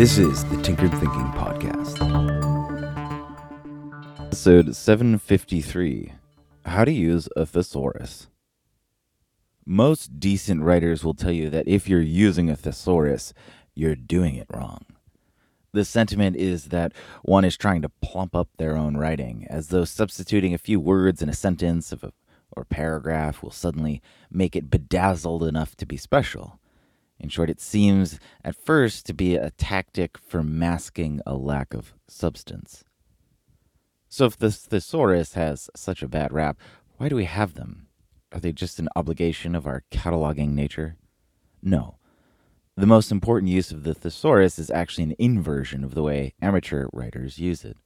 This is the Tinkered Thinking Podcast. Episode 753 How to Use a Thesaurus. Most decent writers will tell you that if you're using a thesaurus, you're doing it wrong. The sentiment is that one is trying to plump up their own writing, as though substituting a few words in a sentence a, or paragraph will suddenly make it bedazzled enough to be special. In short, it seems at first to be a tactic for masking a lack of substance. So, if the thesaurus has such a bad rap, why do we have them? Are they just an obligation of our cataloging nature? No. The most important use of the thesaurus is actually an inversion of the way amateur writers use it.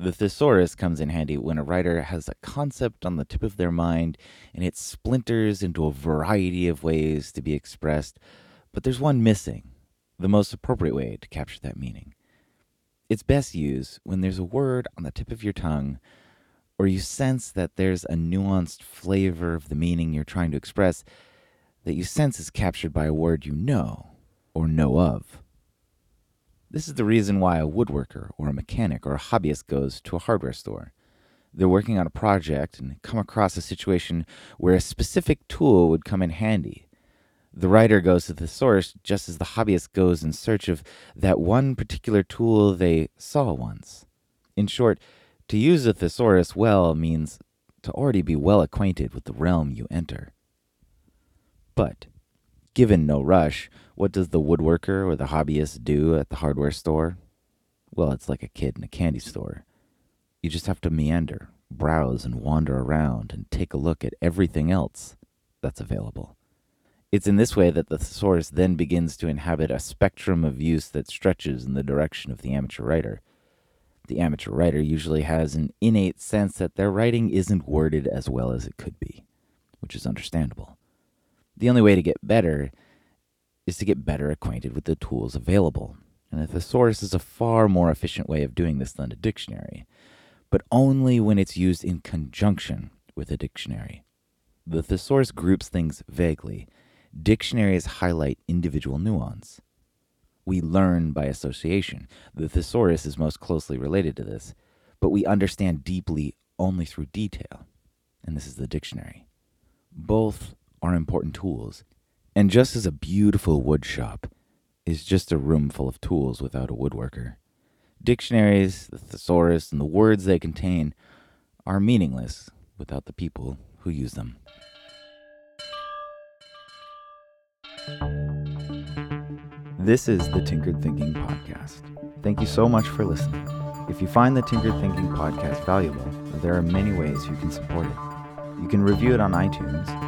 The thesaurus comes in handy when a writer has a concept on the tip of their mind and it splinters into a variety of ways to be expressed, but there's one missing the most appropriate way to capture that meaning. It's best used when there's a word on the tip of your tongue or you sense that there's a nuanced flavor of the meaning you're trying to express that you sense is captured by a word you know or know of. This is the reason why a woodworker or a mechanic or a hobbyist goes to a hardware store. They're working on a project and come across a situation where a specific tool would come in handy. The writer goes to the source just as the hobbyist goes in search of that one particular tool they saw once. In short, to use a thesaurus well means to already be well acquainted with the realm you enter. But, given no rush, what does the woodworker or the hobbyist do at the hardware store? Well, it's like a kid in a candy store. You just have to meander, browse, and wander around and take a look at everything else that's available. It's in this way that the thesaurus then begins to inhabit a spectrum of use that stretches in the direction of the amateur writer. The amateur writer usually has an innate sense that their writing isn't worded as well as it could be, which is understandable. The only way to get better is to get better acquainted with the tools available. And a thesaurus is a far more efficient way of doing this than a dictionary, but only when it's used in conjunction with a dictionary. The thesaurus groups things vaguely. Dictionaries highlight individual nuance. We learn by association. The thesaurus is most closely related to this, but we understand deeply only through detail. And this is the dictionary. Both are important tools. And just as a beautiful wood shop is just a room full of tools without a woodworker, dictionaries, the thesaurus, and the words they contain are meaningless without the people who use them. This is the Tinkered Thinking Podcast. Thank you so much for listening. If you find the Tinkered Thinking Podcast valuable, there are many ways you can support it. You can review it on iTunes